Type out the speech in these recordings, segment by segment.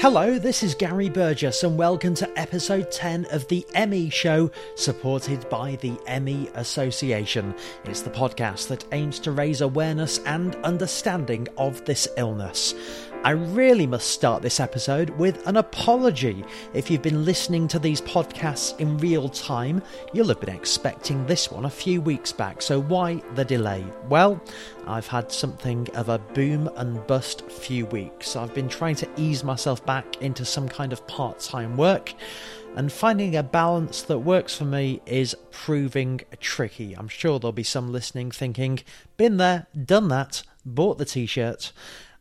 Hello, this is Gary Burgess, and welcome to episode 10 of The ME Show, supported by the ME Association. It's the podcast that aims to raise awareness and understanding of this illness. I really must start this episode with an apology. If you've been listening to these podcasts in real time, you'll have been expecting this one a few weeks back, so why the delay? Well, I've had something of a boom and bust few weeks. I've been trying to ease myself back into some kind of part time work and finding a balance that works for me is proving tricky. I'm sure there'll be some listening thinking, been there, done that, bought the t shirt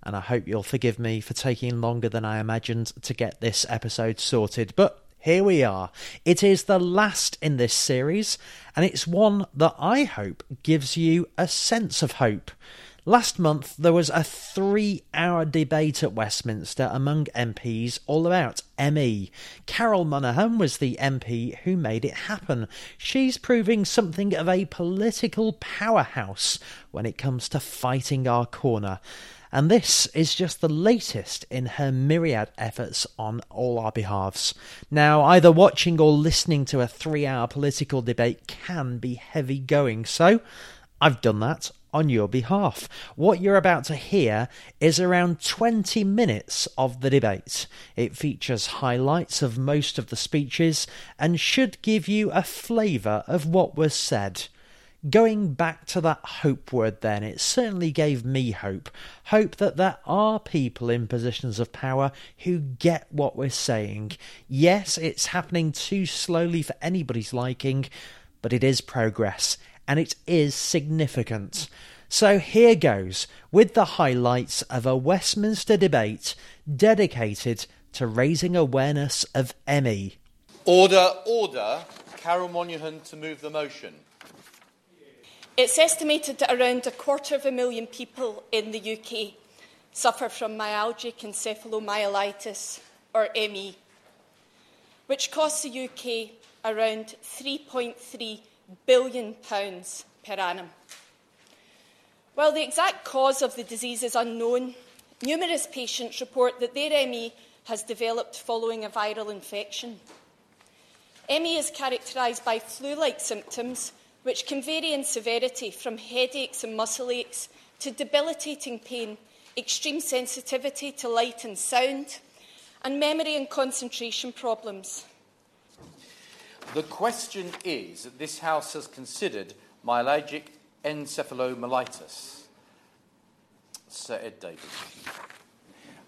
and I hope you'll forgive me for taking longer than I imagined to get this episode sorted. But here we are. It is the last in this series, and it's one that I hope gives you a sense of hope. Last month, there was a three hour debate at Westminster among MPs all about ME. Carol Monaghan was the MP who made it happen. She's proving something of a political powerhouse when it comes to fighting our corner and this is just the latest in her myriad efforts on all our behalves. Now, either watching or listening to a three hour political debate can be heavy going, so I've done that on your behalf. What you're about to hear is around 20 minutes of the debate. It features highlights of most of the speeches and should give you a flavour of what was said going back to that hope word, then, it certainly gave me hope. Hope that there are people in positions of power who get what we're saying. Yes, it's happening too slowly for anybody's liking, but it is progress, and it is significant. So here goes with the highlights of a Westminster debate dedicated to raising awareness of ME. Order, order. Carol Monaghan to move the motion. It's estimated that around a quarter of a million people in the UK suffer from myalgic encephalomyelitis, or ME, which costs the UK around £3.3 billion per annum. While the exact cause of the disease is unknown, numerous patients report that their ME has developed following a viral infection. ME is characterised by flu like symptoms which can vary in severity from headaches and muscle aches to debilitating pain, extreme sensitivity to light and sound, and memory and concentration problems. The question is that this House has considered myalgic encephalomyelitis. Sir Ed Davey.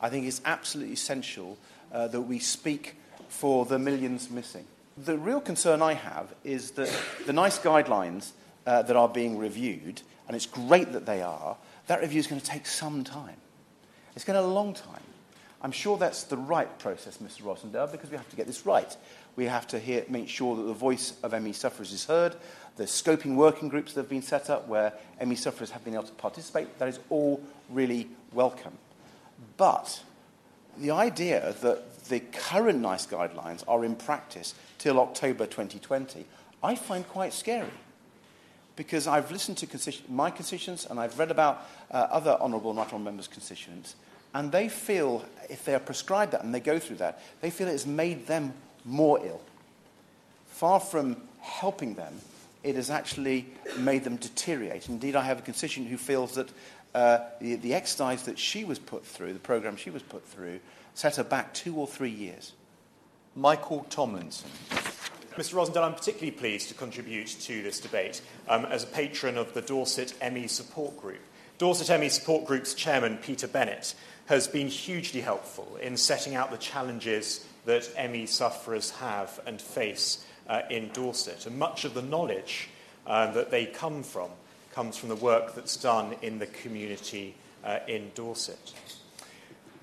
I think it's absolutely essential uh, that we speak for the millions missing. The real concern I have is that the NICE guidelines uh, that are being reviewed, and it's great that they are, that review is going to take some time. It's going to a long time. I'm sure that's the right process, Mr. Rosindell, because we have to get this right. We have to hear, make sure that the voice of ME sufferers is heard. The scoping working groups that have been set up where ME sufferers have been able to participate, that is all really welcome. But the idea that the current NICE guidelines are in practice till October 2020, I find quite scary. Because I've listened to my constituents and I've read about uh, other honourable and honourable members' constituents, and they feel, if they are prescribed that and they go through that, they feel it has made them more ill. Far from helping them, it has actually made them deteriorate. Indeed, I have a constituent who feels that uh, the, the exercise that she was put through, the program she was put through, set her back two or three years. Michael Tomlinson. Mr. Rosindell, I'm particularly pleased to contribute to this debate um, as a patron of the Dorset ME Support Group. Dorset ME Support Group's chairman, Peter Bennett, has been hugely helpful in setting out the challenges that ME sufferers have and face uh, in Dorset. And much of the knowledge uh, that they come from comes from the work that's done in the community uh, in Dorset.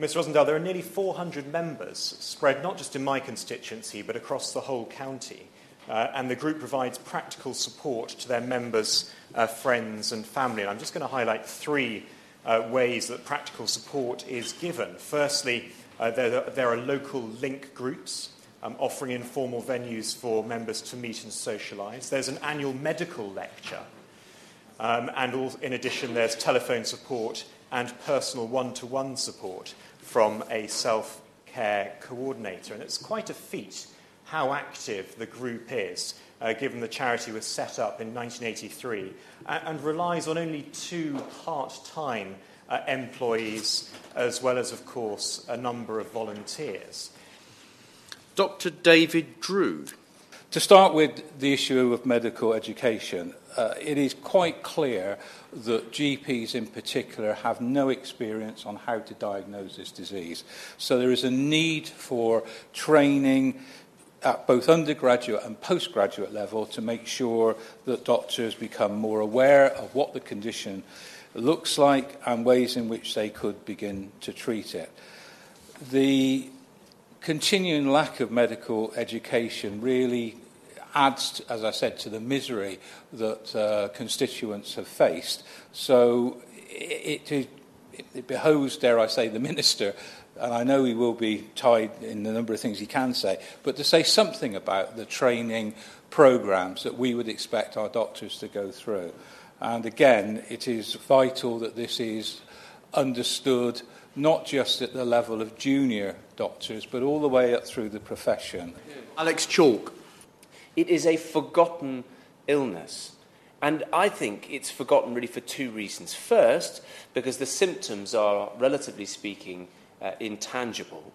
Mr. Rosindell, there are nearly 400 members spread not just in my constituency but across the whole county. Uh, and the group provides practical support to their members, uh, friends, and family. And I'm just going to highlight three uh, ways that practical support is given. Firstly, uh, there, there, are local link groups um, offering informal venues for members to meet and socialise. There's an annual medical lecture. Um, and all, in addition, there's telephone support and personal one to one support from a self care coordinator. And it's quite a feat how active the group is, uh, given the charity was set up in 1983 and, and relies on only two part time uh, employees, as well as, of course, a number of volunteers. Dr. David Drew. To start with the issue of medical education, uh, it is quite clear that GPs in particular have no experience on how to diagnose this disease. So there is a need for training at both undergraduate and postgraduate level to make sure that doctors become more aware of what the condition looks like and ways in which they could begin to treat it. The continuing lack of medical education really adds, as I said, to the misery that uh, constituents have faced. So it, it, it behoves, dare I say, the minister, and I know he will be tied in the number of things he can say, but to say something about the training programs that we would expect our doctors to go through. And again, it is vital that this is understood not just at the level of junior doctors, but all the way up through the profession. Alex Chalk. It is a forgotten illness. And I think it's forgotten really for two reasons. First, because the symptoms are, relatively speaking, uh, intangible.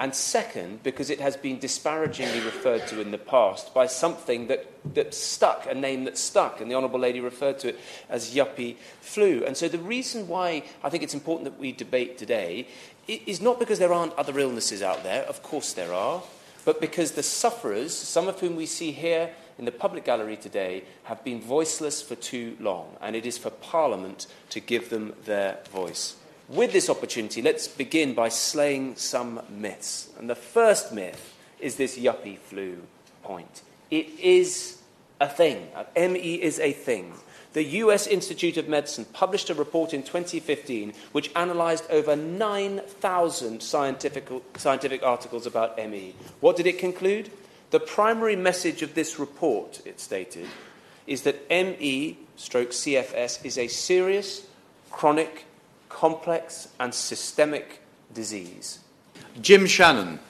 And second, because it has been disparagingly referred to in the past by something that, that stuck, a name that stuck, and the Honourable Lady referred to it as yuppie flu. And so the reason why I think it's important that we debate today is not because there aren't other illnesses out there, of course there are, but because the sufferers, some of whom we see here in the public gallery today, have been voiceless for too long, and it is for Parliament to give them their voice. With this opportunity, let's begin by slaying some myths. And the first myth is this yuppie flu point. It is a thing. ME is a thing. The US Institute of Medicine published a report in 2015 which analysed over 9,000 scientific, scientific articles about ME. What did it conclude? The primary message of this report, it stated, is that ME stroke CFS is a serious, chronic, complex, and systemic disease. Jim Shannon.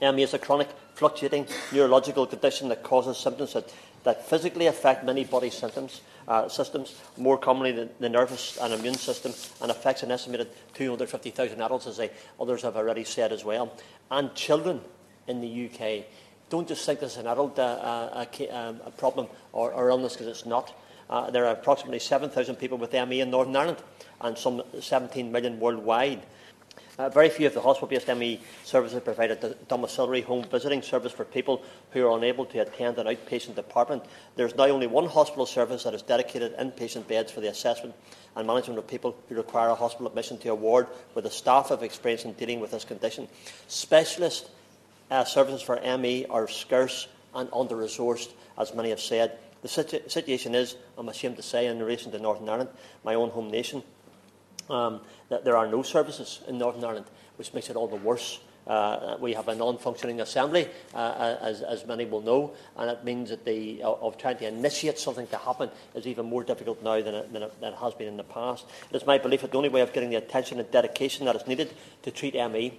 ME is a chronic, fluctuating neurological condition that causes symptoms that, that physically affect many body symptoms uh, systems, more commonly the, the, nervous and immune system, and affects an estimated 250,000 adults, as others have already said as well. And children in the UK. Don't just think this is an adult uh, uh, um, a problem or, or illness because it's not. Uh, there are approximately 7,000 people with ME in Northern Ireland and some 17 million worldwide. Uh, very few of the hospital-based ME services provide a domiciliary home visiting service for people who are unable to attend an outpatient department. There is now only one hospital service that has dedicated inpatient beds for the assessment and management of people who require a hospital admission to a ward where the staff have experience in dealing with this condition. Specialist uh, services for ME are scarce and under-resourced, as many have said. The situ- situation is, I'm ashamed to say, in relation to Northern Ireland, my own home nation, um, that there are no services in Northern Ireland, which makes it all the worse. Uh, we have a non-functioning assembly, uh, as, as, many will know, and it means that the of trying to initiate something to happen is even more difficult now than it, than, it, than it, has been in the past. It is my belief that the only way of getting the attention and dedication that is needed to treat ME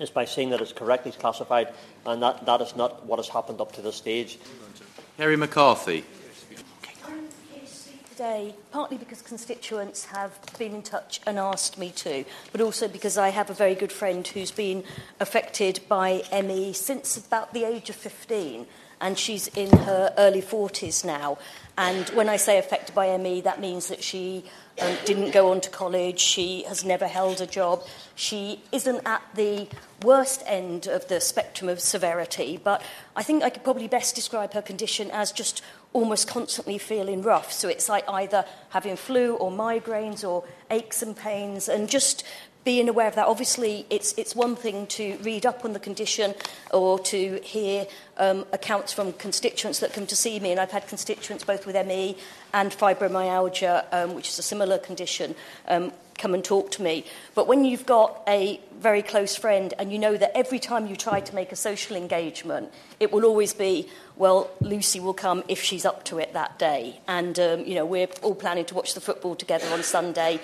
is by seeing that it's correctly classified, and that, that is not what has happened up to this stage. Kerry McCarthy today, partly because constituents have been in touch and asked me to, but also because I have a very good friend who's been affected by ME since about the age of 15, and she's in her early 40s now. And when I say affected by ME, that means that she um, didn't go on to college, she has never held a job, she isn't at the worst end of the spectrum of severity, but I think I could probably best describe her condition as just almost constantly feeling rough. So it's like either having flu or migraines or aches and pains and just being aware of that. Obviously, it's, it's one thing to read up on the condition or to hear um, accounts from constituents that come to see me. And I've had constituents both with ME and fibromyalgia, um, which is a similar condition, um, come and talk to me. But when you've got a very close friend and you know that every time you try to make a social engagement, it will always be, well, Lucy will come if she's up to it that day. And, um, you know, we're all planning to watch the football together on Sunday.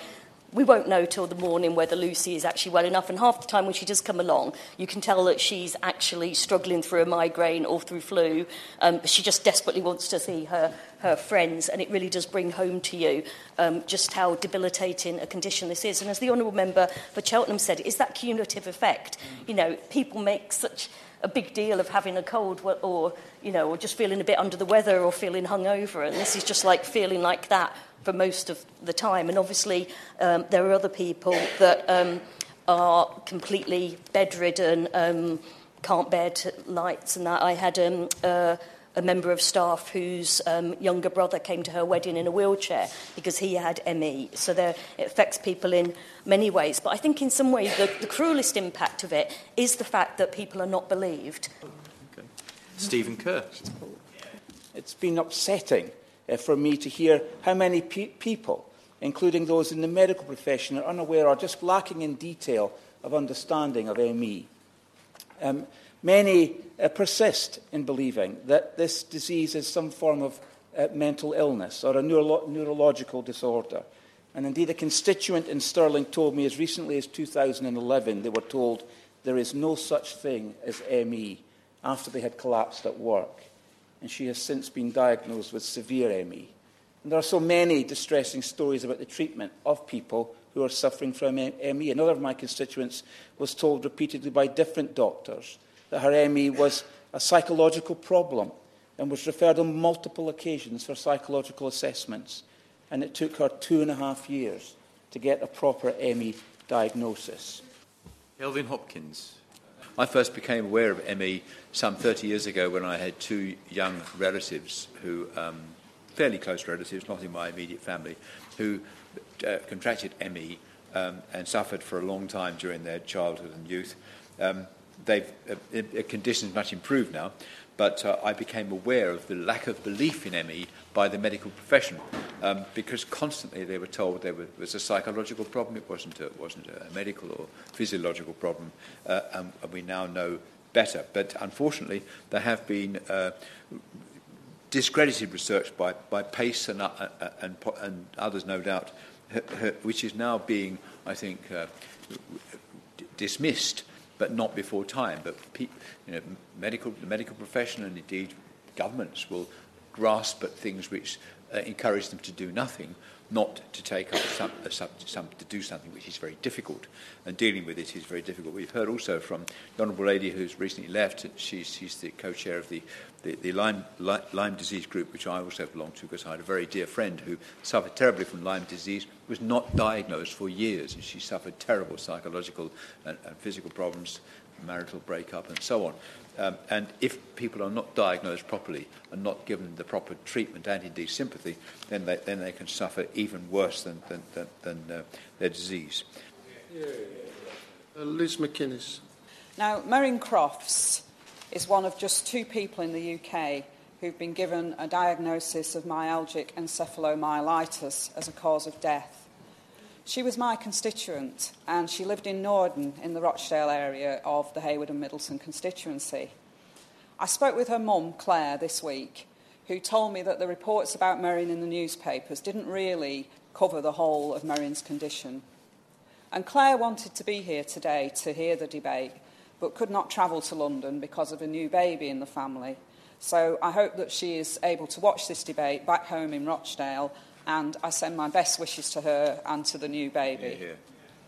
We won't know till the morning whether Lucy is actually well enough. And half the time when she does come along, you can tell that she's actually struggling through a migraine or through flu. Um, she just desperately wants to see her, her friends, and it really does bring home to you um, just how debilitating a condition this is. And as the Honourable Member for Cheltenham said, is that cumulative effect. You know, people make such a big deal of having a cold or, you know, or just feeling a bit under the weather or feeling hungover. And this is just like feeling like that for most of the time. And obviously, um, there are other people that um, are completely bedridden, um, can't bear lights, and that. I had um, uh, a member of staff whose um, younger brother came to her wedding in a wheelchair because he had ME. So there, it affects people in many ways. But I think in some ways the, the cruelest impact of it is the fact that people are not believed. Okay. Stephen Kerr. It's been upsetting uh, for me to hear how many pe- people, including those in the medical profession, are unaware or just lacking in detail of understanding of ME. Um, many uh, persist in believing that this disease is some form of uh, mental illness or a neuro- neurological disorder. And indeed, a constituent in Stirling told me as recently as 2011 they were told there is no such thing as ME after they had collapsed at work and she has since been diagnosed with severe ME. And there are so many distressing stories about the treatment of people who are suffering from ME. Another of my constituents was told repeatedly by different doctors that her ME was a psychological problem and was referred on multiple occasions for psychological assessments. And it took her two and a half years to get a proper ME diagnosis. Kelvin Hopkins. I first became aware of ME some 30 years ago when I had two young relatives who, um, fairly close relatives, not in my immediate family, who uh, contracted ME um, and suffered for a long time during their childhood and youth. Um, they've, uh, conditions much improved now, but uh, I became aware of the lack of belief in ME by the medical profession um, because constantly they were told there was a psychological problem, it wasn't a, wasn't a medical or physiological problem, uh, and we now know better. But unfortunately, there have been uh, discredited research by, by Pace and, uh, uh and, and, others, no doubt, which is now being, I think, uh, dismissed but not before time. But you know, medical, the medical profession and indeed governments will grasp at things which uh, encourage them to do nothing not to take up some, uh, some, some, to do something which is very difficult. And dealing with it is very difficult. We've heard also from the Honourable Lady who's recently left, she's, she's the co-chair of the, the, the Lyme, Lyme disease group, which I also belong to because I had a very dear friend who suffered terribly from Lyme disease, was not diagnosed for years, and she suffered terrible psychological and, and physical problems, marital breakup, and so on. Um, and if people are not diagnosed properly and not given the proper treatment and indeed sympathy, then they, then they can suffer even worse than, than, than, than uh, their disease. Uh, Liz McInnes. Now, Merryn Crofts is one of just two people in the UK who've been given a diagnosis of myalgic encephalomyelitis as a cause of death. She was my constituent, and she lived in Norden in the Rochdale area of the Heywood and Middleton constituency. I spoke with her mum, Claire, this week, who told me that the reports about Merryn in the newspapers didn't really cover the whole of Merryn's condition. And Claire wanted to be here today to hear the debate, but could not travel to London because of a new baby in the family. So I hope that she is able to watch this debate back home in Rochdale and I send my best wishes to her and to the new baby. Yeah, yeah.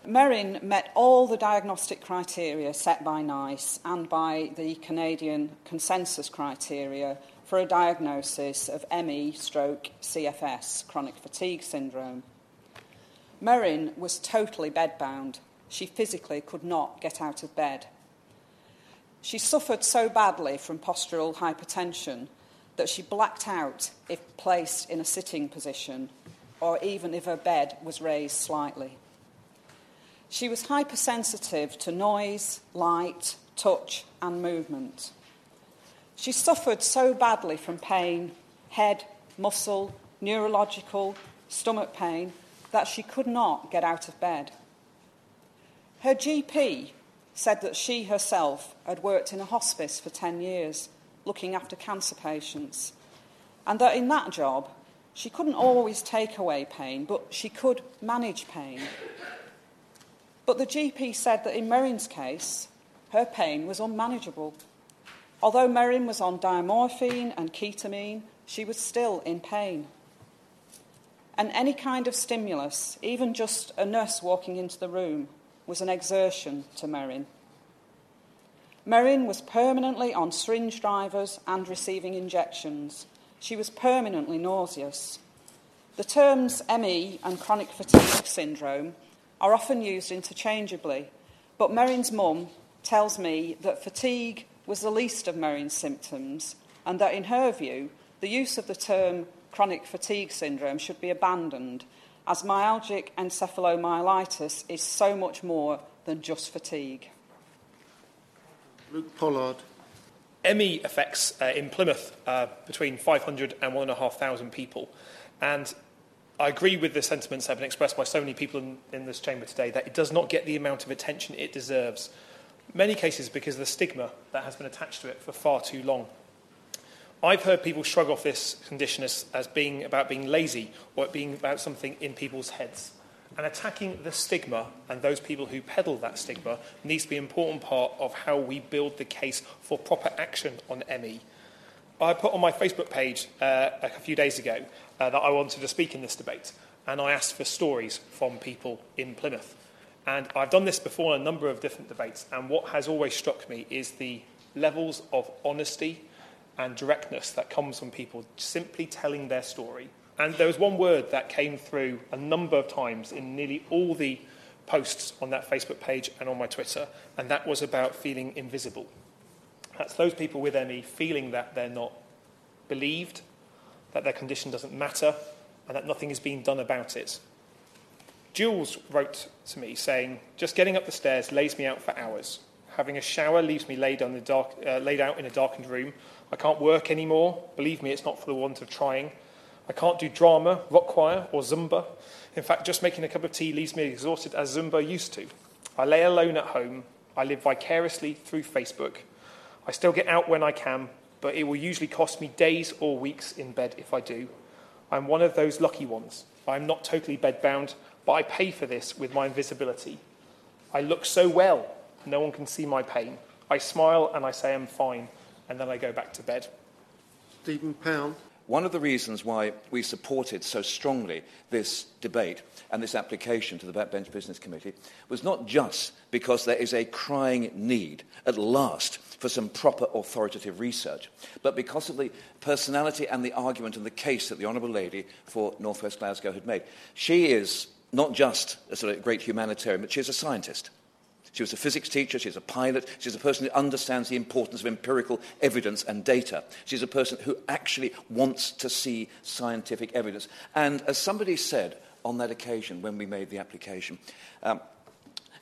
Merryn met all the diagnostic criteria set by NICE and by the Canadian consensus criteria for a diagnosis of ME stroke CFS, chronic fatigue syndrome. Merryn was totally bedbound. She physically could not get out of bed. She suffered so badly from postural hypertension that she blacked out if placed in a sitting position or even if her bed was raised slightly. She was hypersensitive to noise, light, touch, and movement. She suffered so badly from pain, head, muscle, neurological, stomach pain, that she could not get out of bed. Her GP said that she herself had worked in a hospice for 10 years looking after cancer patients, and that in that job She couldn't always take away pain, but she could manage pain. But the GP said that in Merryn's case, her pain was unmanageable. Although Merryn was on diamorphine and ketamine, she was still in pain. And any kind of stimulus, even just a nurse walking into the room, was an exertion to Merryn. Merryn was permanently on syringe drivers and receiving injections. She was permanently nauseous. The terms ME and chronic fatigue syndrome are often used interchangeably, but Merryn's mum tells me that fatigue was the least of Merryn's symptoms and that, in her view, the use of the term chronic fatigue syndrome should be abandoned, as myalgic encephalomyelitis is so much more than just fatigue. Luke Pollard. ME affects uh, in Plymouth uh, between 500 and 1,500 people. And I agree with the sentiments that have been expressed by so many people in, in this chamber today that it does not get the amount of attention it deserves. Many cases because of the stigma that has been attached to it for far too long. I've heard people shrug off this condition as, as being about being lazy or it being about something in people's heads. And attacking the stigma and those people who peddle that stigma needs to be an important part of how we build the case for proper action on ME. I put on my Facebook page uh, a few days ago uh, that I wanted to speak in this debate, and I asked for stories from people in Plymouth. And I've done this before in a number of different debates, and what has always struck me is the levels of honesty and directness that comes from people simply telling their story. And there was one word that came through a number of times in nearly all the posts on that Facebook page and on my Twitter, and that was about feeling invisible. That's those people with ME feeling that they're not believed, that their condition doesn't matter, and that nothing is being done about it. Jules wrote to me saying, Just getting up the stairs lays me out for hours. Having a shower leaves me laid, dark, uh, laid out in a darkened room. I can't work anymore. Believe me, it's not for the want of trying. I can't do drama, rock choir, or Zumba. In fact, just making a cup of tea leaves me exhausted as Zumba used to. I lay alone at home. I live vicariously through Facebook. I still get out when I can, but it will usually cost me days or weeks in bed if I do. I'm one of those lucky ones. I'm not totally bedbound, but I pay for this with my invisibility. I look so well, no one can see my pain. I smile and I say I'm fine, and then I go back to bed. Stephen Pound. One of the reasons why we supported so strongly this debate and this application to the Backbench Business Committee was not just because there is a crying need, at last, for some proper authoritative research, but because of the personality and the argument and the case that the Honourable Lady for North West Glasgow had made. She is not just a sort of great humanitarian, but she is a scientist. She was a physics teacher, she's a pilot, she's a person who understands the importance of empirical evidence and data. She's a person who actually wants to see scientific evidence. And as somebody said on that occasion when we made the application, um,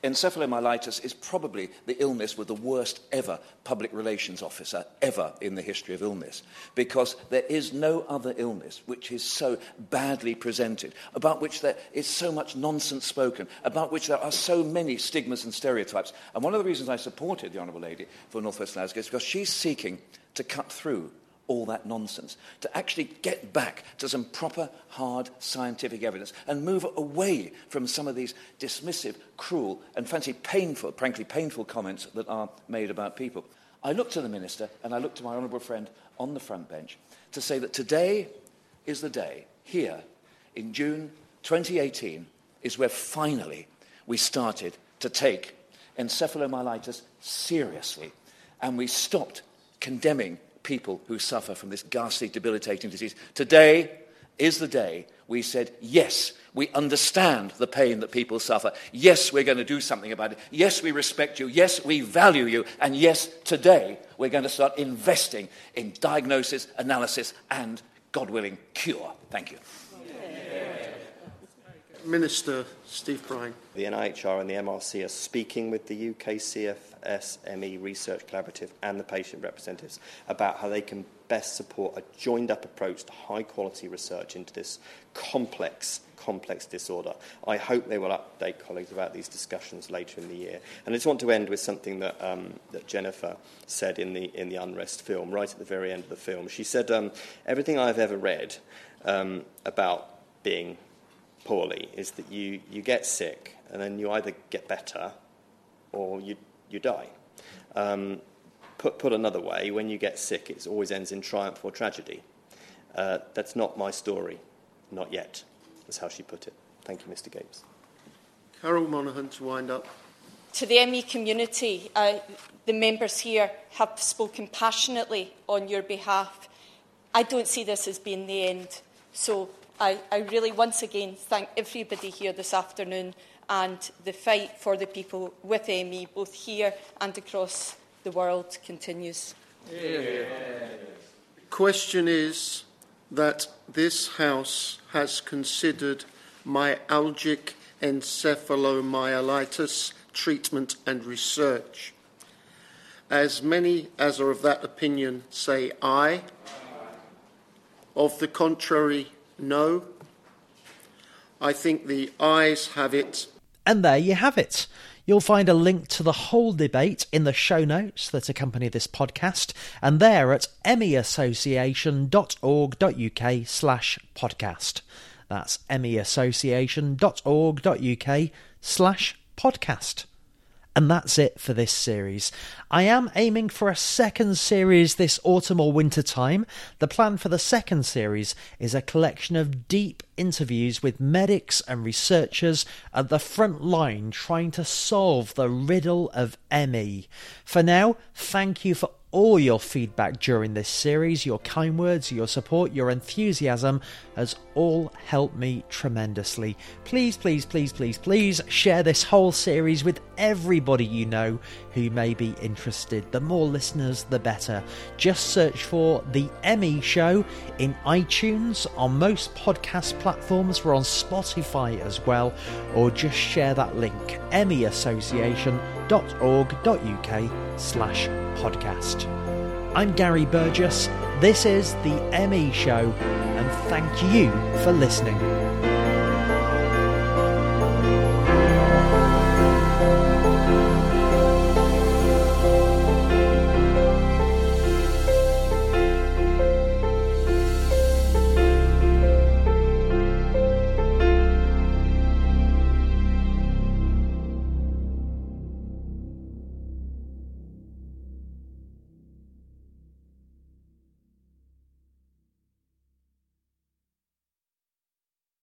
Encephalomyelitis is probably the illness with the worst ever public relations officer ever in the history of illness because there is no other illness which is so badly presented, about which there is so much nonsense spoken, about which there are so many stigmas and stereotypes. And one of the reasons I supported the Honourable Lady for North West Glasgow is because she's seeking to cut through all that nonsense, to actually get back to some proper, hard scientific evidence and move away from some of these dismissive, cruel, and frankly painful, frankly painful comments that are made about people. I look to the Minister and I look to my honourable friend on the front bench to say that today is the day, here in June 2018, is where finally we started to take encephalomyelitis seriously and we stopped condemning people who suffer from this ghastly, debilitating disease. Today is the day we said, yes, we understand the pain that people suffer. Yes, we're going to do something about it. Yes, we respect you. Yes, we value you. And yes, today we're going to start investing in diagnosis, analysis, and, God willing, cure. Thank you. Minister Steve Brine. The NIHR and the MRC are speaking with the UK CFSME Research Collaborative and the patient representatives about how they can best support a joined up approach to high quality research into this complex complex disorder. I hope they will update colleagues about these discussions later in the year. And I just want to end with something that, um, that Jennifer said in the, in the Unrest film, right at the very end of the film. She said, um, Everything I've ever read um, about being poorly is that you, you get sick and then you either get better or you, you die. Um, put, put another way, when you get sick, it always ends in triumph or tragedy. Uh, that's not my story, not yet, is how she put it. Thank you, Mr. Gapes. Carol Monaghan to wind up. To the ME community, uh, the members here have spoken passionately on your behalf. I don't see this as being the end. So I, I really once again thank everybody here this afternoon and the fight for the people with ME, both here and across the world, continues. Yeah. Question is that this House has considered myalgic encephalomyelitis treatment and research. As many as are of that opinion say aye. Of the contrary, no. I think the ayes have it. And there you have it. You'll find a link to the whole debate in the show notes that accompany this podcast, and there at meassociation.org.uk slash podcast. That's meassociation.org.uk slash podcast. And that's it for this series. I am aiming for a second series this autumn or winter time. The plan for the second series is a collection of deep interviews with medics and researchers at the front line trying to solve the riddle of ME. For now, thank you for all your feedback during this series. Your kind words, your support, your enthusiasm has all helped me tremendously. Please, please, please, please, please share this whole series with everybody you know who may be interested. The more listeners, the better. Just search for The ME Show in iTunes, on most podcast platforms, we're on Spotify as well, or just share that link, meassociation.org.uk slash podcast. I'm Gary Burgess. This is The ME Show, and thank you for listening.